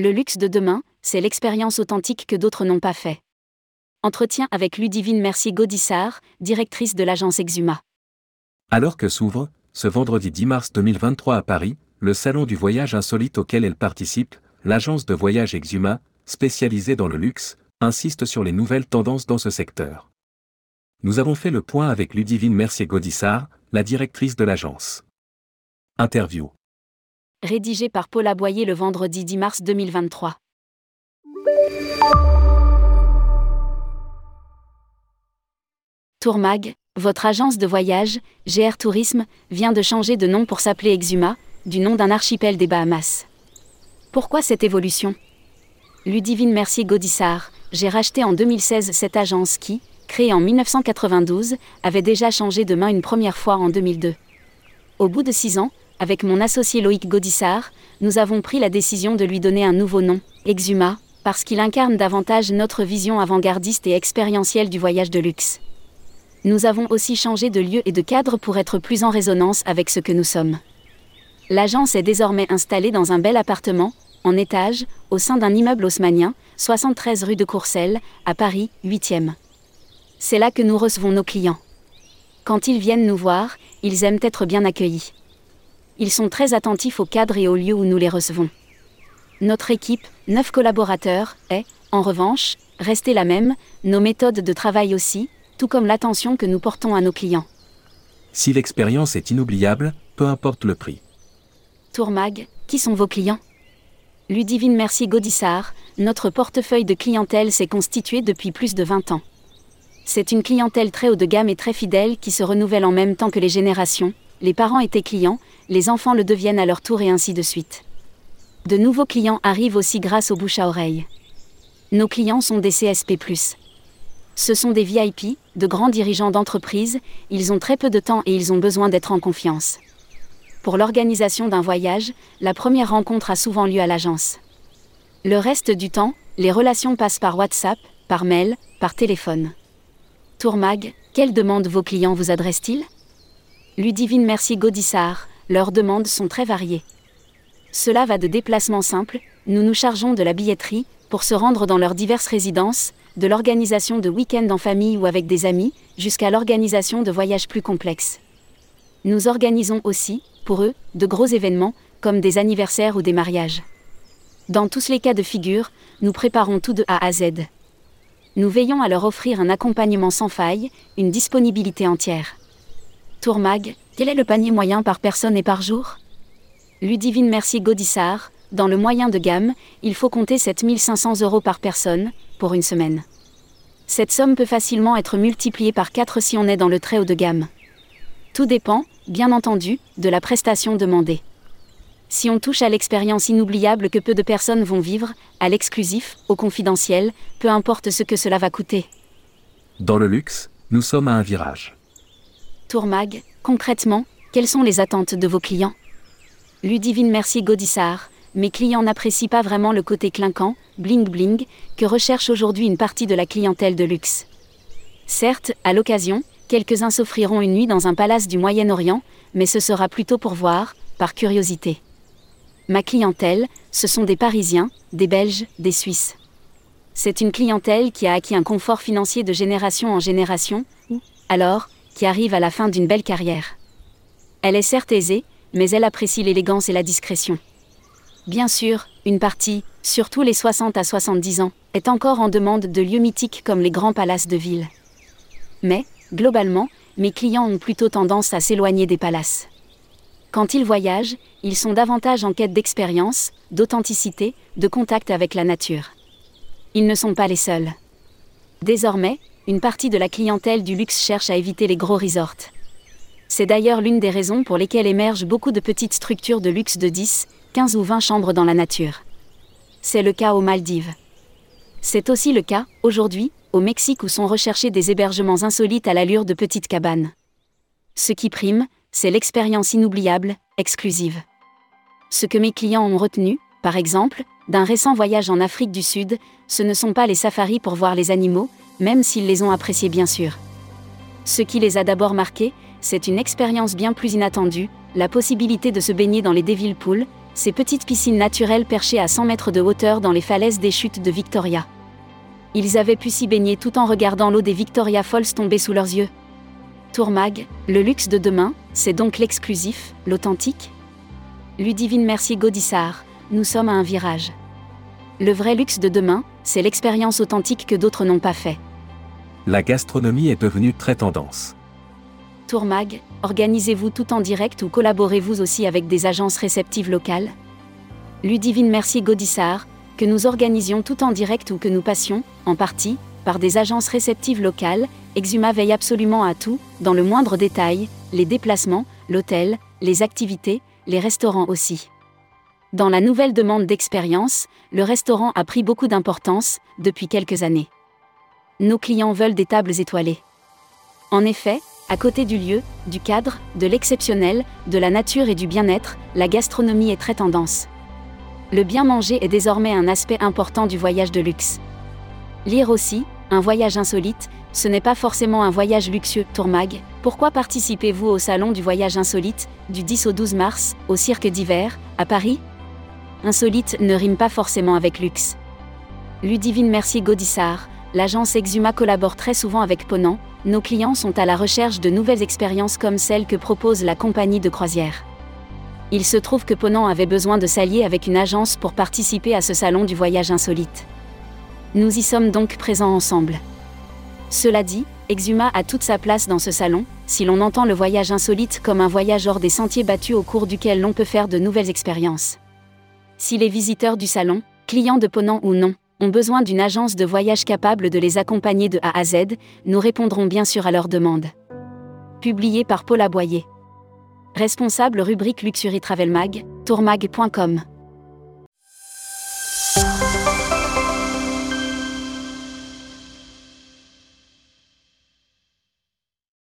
Le luxe de demain, c'est l'expérience authentique que d'autres n'ont pas fait. Entretien avec Ludivine Mercier Gaudissart, directrice de l'agence Exuma. Alors que s'ouvre, ce vendredi 10 mars 2023 à Paris, le salon du voyage insolite auquel elle participe, l'agence de voyage Exuma, spécialisée dans le luxe, insiste sur les nouvelles tendances dans ce secteur. Nous avons fait le point avec Ludivine Mercier Gaudissart, la directrice de l'agence. Interview. Rédigé par Paul Aboyer le vendredi 10 mars 2023. Tourmag, votre agence de voyage, GR Tourisme, vient de changer de nom pour s'appeler Exuma, du nom d'un archipel des Bahamas. Pourquoi cette évolution? Ludivine Mercier Gaudissart, j'ai racheté en 2016 cette agence qui, créée en 1992, avait déjà changé de main une première fois en 2002. Au bout de six ans, avec mon associé Loïc Gaudissart, nous avons pris la décision de lui donner un nouveau nom, Exuma, parce qu'il incarne davantage notre vision avant-gardiste et expérientielle du voyage de luxe. Nous avons aussi changé de lieu et de cadre pour être plus en résonance avec ce que nous sommes. L'agence est désormais installée dans un bel appartement, en étage, au sein d'un immeuble haussmanien, 73 rue de Courcelles, à Paris, 8e. C'est là que nous recevons nos clients. Quand ils viennent nous voir, ils aiment être bien accueillis. Ils sont très attentifs au cadre et au lieu où nous les recevons. Notre équipe, neuf collaborateurs, est, en revanche, restée la même, nos méthodes de travail aussi, tout comme l'attention que nous portons à nos clients. Si l'expérience est inoubliable, peu importe le prix. Tourmag, qui sont vos clients? Ludivine Mercier Gaudissart, notre portefeuille de clientèle s'est constitué depuis plus de 20 ans. C'est une clientèle très haut de gamme et très fidèle qui se renouvelle en même temps que les générations. Les parents étaient clients, les enfants le deviennent à leur tour et ainsi de suite. De nouveaux clients arrivent aussi grâce au bouche à oreille. Nos clients sont des CSP. Ce sont des VIP, de grands dirigeants d'entreprise, ils ont très peu de temps et ils ont besoin d'être en confiance. Pour l'organisation d'un voyage, la première rencontre a souvent lieu à l'agence. Le reste du temps, les relations passent par WhatsApp, par mail, par téléphone. Tourmag, quelles demandes vos clients vous adressent-ils? Ludivine Mercier Gaudissart, leurs demandes sont très variées. Cela va de déplacements simples, nous nous chargeons de la billetterie, pour se rendre dans leurs diverses résidences, de l'organisation de week-ends en famille ou avec des amis, jusqu'à l'organisation de voyages plus complexes. Nous organisons aussi, pour eux, de gros événements, comme des anniversaires ou des mariages. Dans tous les cas de figure, nous préparons tout de A à Z. Nous veillons à leur offrir un accompagnement sans faille, une disponibilité entière. Tourmag, quel est le panier moyen par personne et par jour? Ludivine Mercier Gaudissart, dans le moyen de gamme, il faut compter 7500 euros par personne, pour une semaine. Cette somme peut facilement être multipliée par 4 si on est dans le très haut de gamme. Tout dépend, bien entendu, de la prestation demandée. Si on touche à l'expérience inoubliable que peu de personnes vont vivre, à l'exclusif, au confidentiel, peu importe ce que cela va coûter. Dans le luxe, nous sommes à un virage. Tourmag, concrètement, quelles sont les attentes de vos clients? Ludivine Merci Gaudissart, mes clients n'apprécient pas vraiment le côté clinquant, bling bling, que recherche aujourd'hui une partie de la clientèle de luxe. Certes, à l'occasion, quelques-uns s'offriront une nuit dans un palace du Moyen-Orient, mais ce sera plutôt pour voir, par curiosité. Ma clientèle, ce sont des Parisiens, des Belges, des Suisses. C'est une clientèle qui a acquis un confort financier de génération en génération, ou, alors, qui arrive à la fin d'une belle carrière. Elle est certes aisée, mais elle apprécie l'élégance et la discrétion. Bien sûr, une partie, surtout les 60 à 70 ans, est encore en demande de lieux mythiques comme les grands palaces de ville. Mais, globalement, mes clients ont plutôt tendance à s'éloigner des palaces. Quand ils voyagent, ils sont davantage en quête d'expérience, d'authenticité, de contact avec la nature. Ils ne sont pas les seuls. Désormais, une partie de la clientèle du luxe cherche à éviter les gros resorts. C'est d'ailleurs l'une des raisons pour lesquelles émergent beaucoup de petites structures de luxe de 10, 15 ou 20 chambres dans la nature. C'est le cas aux Maldives. C'est aussi le cas, aujourd'hui, au Mexique où sont recherchés des hébergements insolites à l'allure de petites cabanes. Ce qui prime, c'est l'expérience inoubliable, exclusive. Ce que mes clients ont retenu, par exemple, d'un récent voyage en Afrique du Sud, ce ne sont pas les safaris pour voir les animaux, même s'ils les ont appréciés bien sûr. Ce qui les a d'abord marqués, c'est une expérience bien plus inattendue, la possibilité de se baigner dans les Devil Pools, ces petites piscines naturelles perchées à 100 mètres de hauteur dans les falaises des chutes de Victoria. Ils avaient pu s'y baigner tout en regardant l'eau des Victoria Falls tomber sous leurs yeux. Tourmag, le luxe de demain, c'est donc l'exclusif, l'authentique Ludivine Mercier Gaudissart, nous sommes à un virage. Le vrai luxe de demain, c'est l'expérience authentique que d'autres n'ont pas fait. La gastronomie est devenue très tendance. Tourmag, organisez-vous tout en direct ou collaborez-vous aussi avec des agences réceptives locales? Ludivine Mercier Gaudissart, que nous organisions tout en direct ou que nous passions, en partie, par des agences réceptives locales, Exuma veille absolument à tout, dans le moindre détail, les déplacements, l'hôtel, les activités, les restaurants aussi. Dans la nouvelle demande d'expérience, le restaurant a pris beaucoup d'importance, depuis quelques années. Nos clients veulent des tables étoilées. En effet, à côté du lieu, du cadre, de l'exceptionnel, de la nature et du bien-être, la gastronomie est très tendance. Le bien manger est désormais un aspect important du voyage de luxe. Lire aussi, un voyage insolite, ce n'est pas forcément un voyage luxueux, Tourmag. Pourquoi participez-vous au Salon du voyage insolite, du 10 au 12 mars, au Cirque d'hiver, à Paris? Insolite ne rime pas forcément avec luxe. Ludivine Mercier Gaudissart, l'agence Exuma collabore très souvent avec Ponant, nos clients sont à la recherche de nouvelles expériences comme celles que propose la compagnie de croisière. Il se trouve que Ponant avait besoin de s'allier avec une agence pour participer à ce salon du voyage insolite. Nous y sommes donc présents ensemble. Cela dit, Exuma a toute sa place dans ce salon, si l'on entend le voyage insolite comme un voyage hors des sentiers battus au cours duquel l'on peut faire de nouvelles expériences. Si les visiteurs du salon, clients de Ponant ou non, ont besoin d'une agence de voyage capable de les accompagner de A à Z, nous répondrons bien sûr à leurs demandes. Publié par Paul Aboyer. Responsable rubrique Luxury Travel Mag, tourmag.com.